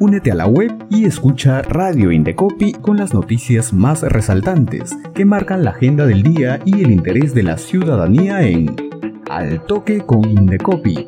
Únete a la web y escucha Radio Indecopi con las noticias más resaltantes que marcan la agenda del día y el interés de la ciudadanía en Al Toque con Indecopi.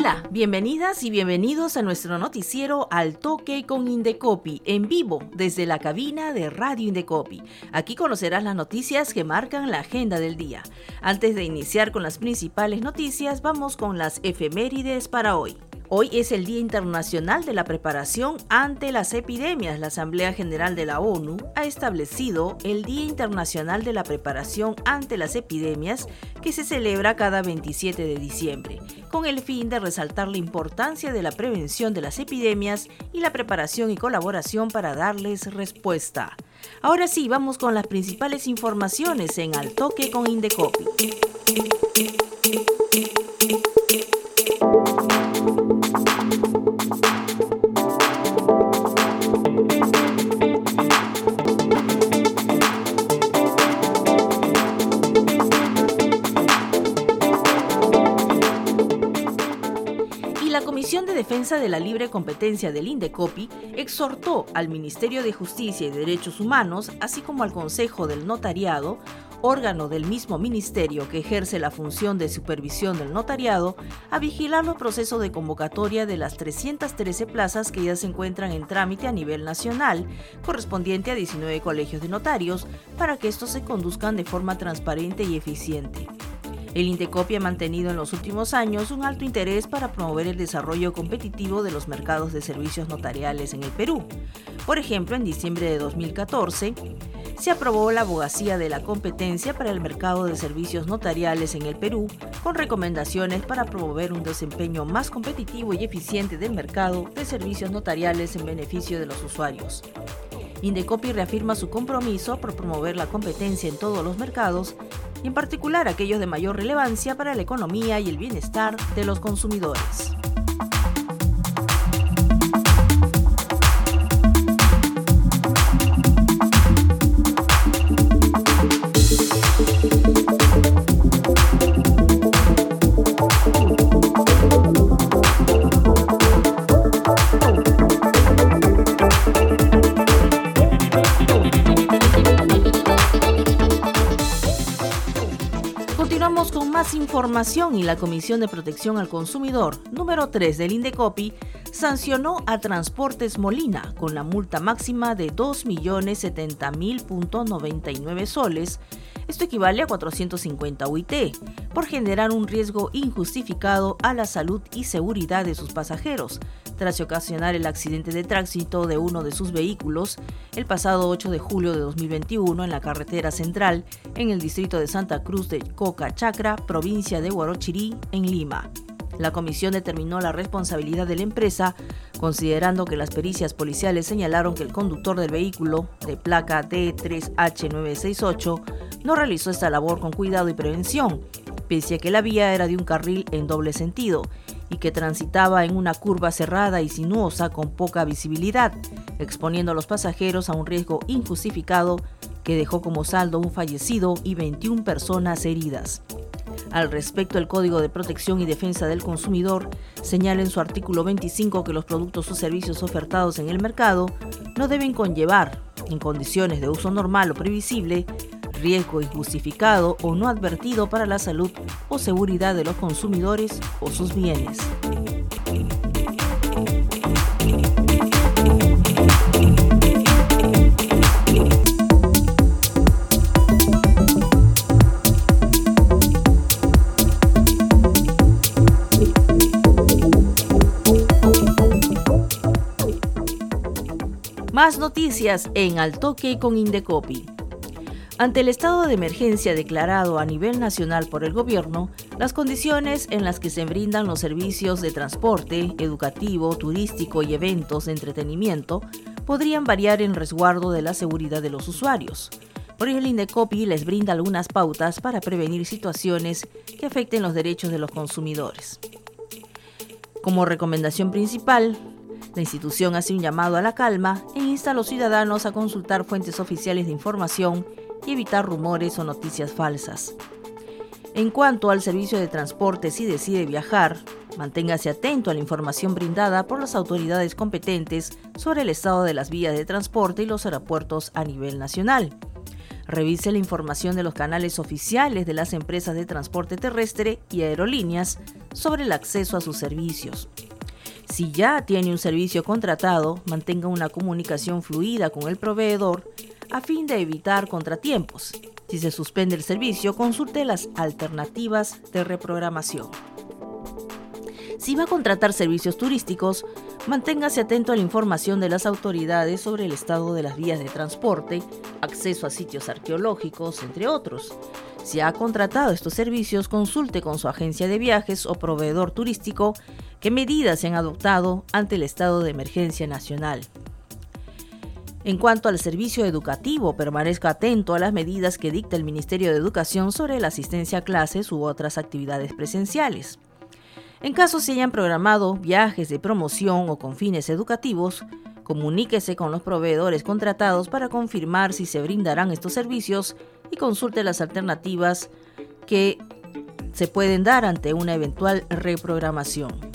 Hola, bienvenidas y bienvenidos a nuestro noticiero Al Toque con Indecopi, en vivo desde la cabina de Radio Indecopi. Aquí conocerás las noticias que marcan la agenda del día. Antes de iniciar con las principales noticias, vamos con las efemérides para hoy. Hoy es el Día Internacional de la Preparación ante las Epidemias. La Asamblea General de la ONU ha establecido el Día Internacional de la Preparación ante las Epidemias que se celebra cada 27 de diciembre, con el fin de resaltar la importancia de la prevención de las epidemias y la preparación y colaboración para darles respuesta. Ahora sí, vamos con las principales informaciones en Al Toque con Indecopi. Defensa de la Libre Competencia del INDECOPI exhortó al Ministerio de Justicia y Derechos Humanos, así como al Consejo del Notariado, órgano del mismo ministerio que ejerce la función de supervisión del notariado, a vigilar los procesos de convocatoria de las 313 plazas que ya se encuentran en trámite a nivel nacional, correspondiente a 19 colegios de notarios, para que estos se conduzcan de forma transparente y eficiente. El Indecopi ha mantenido en los últimos años un alto interés para promover el desarrollo competitivo de los mercados de servicios notariales en el Perú. Por ejemplo, en diciembre de 2014, se aprobó la abogacía de la competencia para el mercado de servicios notariales en el Perú, con recomendaciones para promover un desempeño más competitivo y eficiente del mercado de servicios notariales en beneficio de los usuarios. Indecopi reafirma su compromiso por promover la competencia en todos los mercados y en particular aquellos de mayor relevancia para la economía y el bienestar de los consumidores. Información y la Comisión de Protección al Consumidor número 3 del Indecopi sancionó a Transportes Molina con la multa máxima de 2.070.000.99 soles, esto equivale a 450 UIT, por generar un riesgo injustificado a la salud y seguridad de sus pasajeros, tras ocasionar el accidente de tránsito de uno de sus vehículos el pasado 8 de julio de 2021 en la carretera central en el distrito de Santa Cruz de Coca Chacra, provincia de Huarochirí, en Lima. La comisión determinó la responsabilidad de la empresa, considerando que las pericias policiales señalaron que el conductor del vehículo, de placa D3H968, no realizó esta labor con cuidado y prevención, pese a que la vía era de un carril en doble sentido y que transitaba en una curva cerrada y sinuosa con poca visibilidad, exponiendo a los pasajeros a un riesgo injustificado que dejó como saldo un fallecido y 21 personas heridas. Al respecto, el Código de Protección y Defensa del Consumidor señala en su artículo 25 que los productos o servicios ofertados en el mercado no deben conllevar, en condiciones de uso normal o previsible, riesgo injustificado o no advertido para la salud o seguridad de los consumidores o sus bienes. Más noticias en Altoque con Indecopi. Ante el estado de emergencia declarado a nivel nacional por el gobierno, las condiciones en las que se brindan los servicios de transporte, educativo, turístico y eventos de entretenimiento podrían variar en resguardo de la seguridad de los usuarios. Por ello, el INDECOPI les brinda algunas pautas para prevenir situaciones que afecten los derechos de los consumidores. Como recomendación principal, la institución hace un llamado a la calma e insta a los ciudadanos a consultar fuentes oficiales de información y evitar rumores o noticias falsas. En cuanto al servicio de transporte, si decide viajar, manténgase atento a la información brindada por las autoridades competentes sobre el estado de las vías de transporte y los aeropuertos a nivel nacional. Revise la información de los canales oficiales de las empresas de transporte terrestre y aerolíneas sobre el acceso a sus servicios. Si ya tiene un servicio contratado, mantenga una comunicación fluida con el proveedor a fin de evitar contratiempos. Si se suspende el servicio, consulte las alternativas de reprogramación. Si va a contratar servicios turísticos, manténgase atento a la información de las autoridades sobre el estado de las vías de transporte, acceso a sitios arqueológicos, entre otros. Si ha contratado estos servicios, consulte con su agencia de viajes o proveedor turístico qué medidas se han adoptado ante el estado de emergencia nacional. En cuanto al servicio educativo, permanezca atento a las medidas que dicta el Ministerio de Educación sobre la asistencia a clases u otras actividades presenciales. En caso se hayan programado viajes de promoción o con fines educativos, comuníquese con los proveedores contratados para confirmar si se brindarán estos servicios y consulte las alternativas que se pueden dar ante una eventual reprogramación.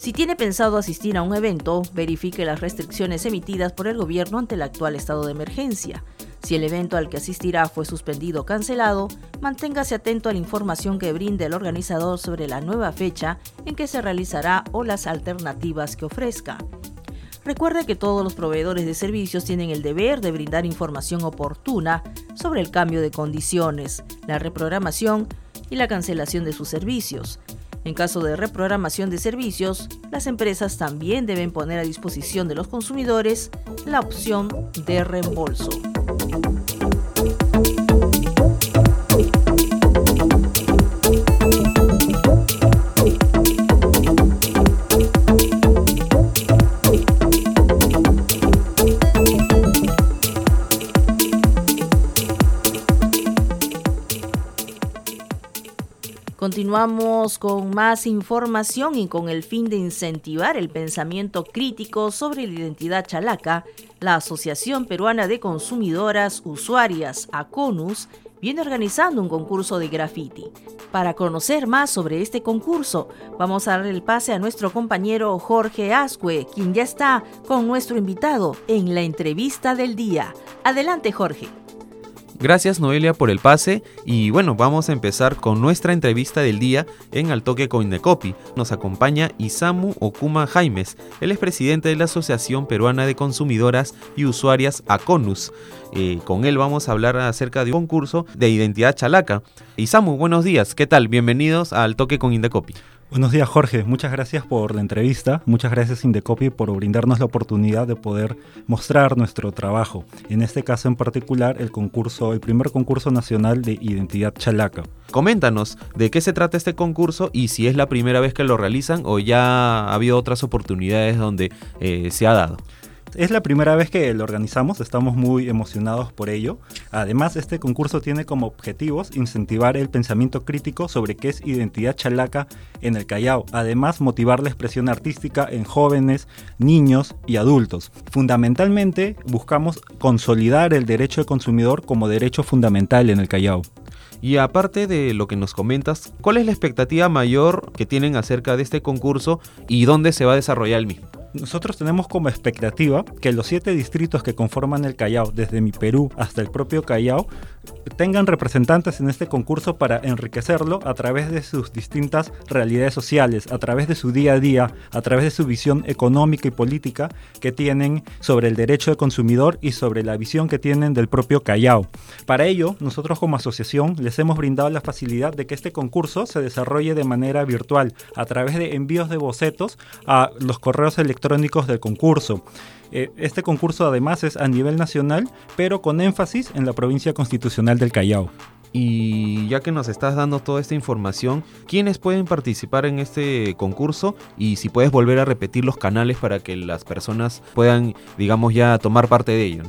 Si tiene pensado asistir a un evento, verifique las restricciones emitidas por el gobierno ante el actual estado de emergencia. Si el evento al que asistirá fue suspendido o cancelado, manténgase atento a la información que brinde el organizador sobre la nueva fecha en que se realizará o las alternativas que ofrezca. Recuerde que todos los proveedores de servicios tienen el deber de brindar información oportuna sobre el cambio de condiciones, la reprogramación y la cancelación de sus servicios. En caso de reprogramación de servicios, las empresas también deben poner a disposición de los consumidores la opción de reembolso. Continuamos con más información y con el fin de incentivar el pensamiento crítico sobre la identidad chalaca, la Asociación Peruana de Consumidoras Usuarias, ACONUS, viene organizando un concurso de graffiti. Para conocer más sobre este concurso, vamos a dar el pase a nuestro compañero Jorge Ascue, quien ya está con nuestro invitado en la entrevista del día. Adelante, Jorge. Gracias Noelia por el pase y bueno, vamos a empezar con nuestra entrevista del día en Al Toque con Indecopi. Nos acompaña Isamu Okuma Jaimes, él es presidente de la Asociación Peruana de Consumidoras y Usuarias ACONUS. Eh, con él vamos a hablar acerca de un concurso de identidad chalaca. Isamu, buenos días, ¿qué tal? Bienvenidos a Al Toque con Indecopi. Buenos días Jorge, muchas gracias por la entrevista, muchas gracias Indecopy por brindarnos la oportunidad de poder mostrar nuestro trabajo, en este caso en particular el concurso, el primer concurso nacional de identidad chalaca. Coméntanos de qué se trata este concurso y si es la primera vez que lo realizan o ya ha habido otras oportunidades donde eh, se ha dado. Es la primera vez que lo organizamos, estamos muy emocionados por ello. Además, este concurso tiene como objetivos incentivar el pensamiento crítico sobre qué es identidad chalaca en el Callao. Además, motivar la expresión artística en jóvenes, niños y adultos. Fundamentalmente, buscamos consolidar el derecho del consumidor como derecho fundamental en el Callao. Y aparte de lo que nos comentas, ¿cuál es la expectativa mayor que tienen acerca de este concurso y dónde se va a desarrollar el mismo? Nosotros tenemos como expectativa que los siete distritos que conforman el Callao, desde mi Perú hasta el propio Callao, tengan representantes en este concurso para enriquecerlo a través de sus distintas realidades sociales, a través de su día a día, a través de su visión económica y política que tienen sobre el derecho del consumidor y sobre la visión que tienen del propio Callao. Para ello, nosotros como asociación les hemos brindado la facilidad de que este concurso se desarrolle de manera virtual, a través de envíos de bocetos a los correos electrónicos del concurso. Eh, este concurso además es a nivel nacional, pero con énfasis en la provincia constitucional del Callao. Y ya que nos estás dando toda esta información, ¿quiénes pueden participar en este concurso? Y si puedes volver a repetir los canales para que las personas puedan, digamos, ya tomar parte de ello.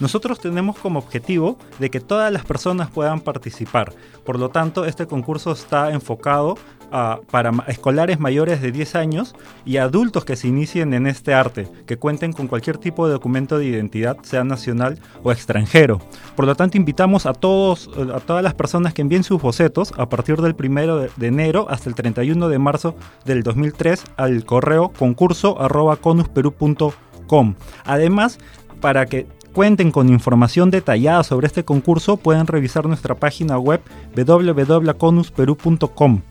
Nosotros tenemos como objetivo de que todas las personas puedan participar. Por lo tanto, este concurso está enfocado para escolares mayores de 10 años y adultos que se inicien en este arte, que cuenten con cualquier tipo de documento de identidad, sea nacional o extranjero. Por lo tanto, invitamos a, todos, a todas las personas que envíen sus bocetos a partir del 1 de enero hasta el 31 de marzo del 2003 al correo concurso Además, para que cuenten con información detallada sobre este concurso, pueden revisar nuestra página web www.conusperú.com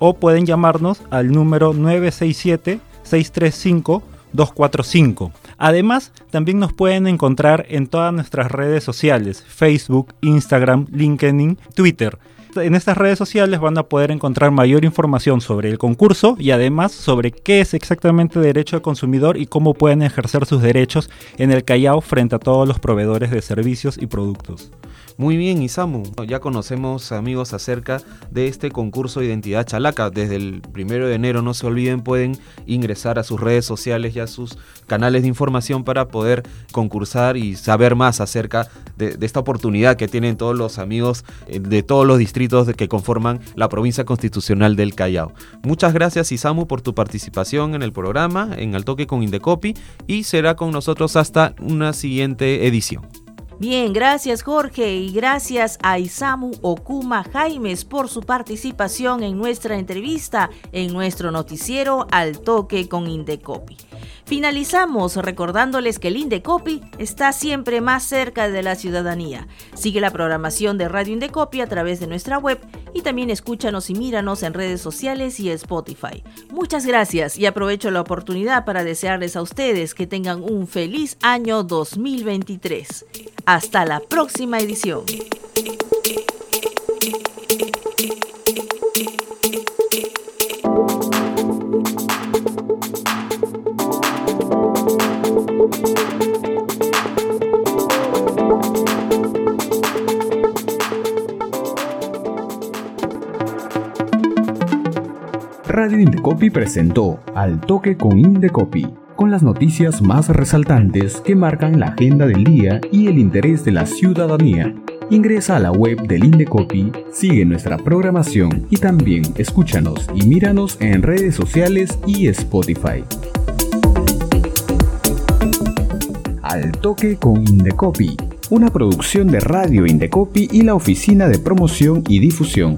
o pueden llamarnos al número 967-635-245. Además, también nos pueden encontrar en todas nuestras redes sociales, Facebook, Instagram, LinkedIn, Twitter en estas redes sociales van a poder encontrar mayor información sobre el concurso y además sobre qué es exactamente derecho al consumidor y cómo pueden ejercer sus derechos en el Callao frente a todos los proveedores de servicios y productos. Muy bien, Isamu. Ya conocemos, amigos, acerca de este concurso de identidad chalaca. Desde el primero de enero, no se olviden, pueden ingresar a sus redes sociales y a sus canales de información para poder concursar y saber más acerca de, esta oportunidad que tienen todos los amigos eh, de todos los distritos que conforman la provincia constitucional del Callao. Muchas gracias, Isamu, por tu participación en el programa, en Al Toque con Indecopi, y será con nosotros hasta una siguiente edición. Bien, gracias Jorge y gracias a Isamu Okuma Jaimes por su participación en nuestra entrevista en nuestro noticiero Al Toque con Indecopi. Finalizamos recordándoles que el Indecopi está siempre más cerca de la ciudadanía. Sigue la programación de Radio Indecopi a través de nuestra web y también escúchanos y míranos en redes sociales y Spotify. Muchas gracias y aprovecho la oportunidad para desearles a ustedes que tengan un feliz año 2023. Hasta la próxima edición. Indecopi presentó Al Toque con Indecopi, con las noticias más resaltantes que marcan la agenda del día y el interés de la ciudadanía. Ingresa a la web del Indecopi, sigue nuestra programación y también escúchanos y míranos en redes sociales y Spotify. Al Toque con Indecopi, una producción de Radio Indecopi y la Oficina de Promoción y Difusión.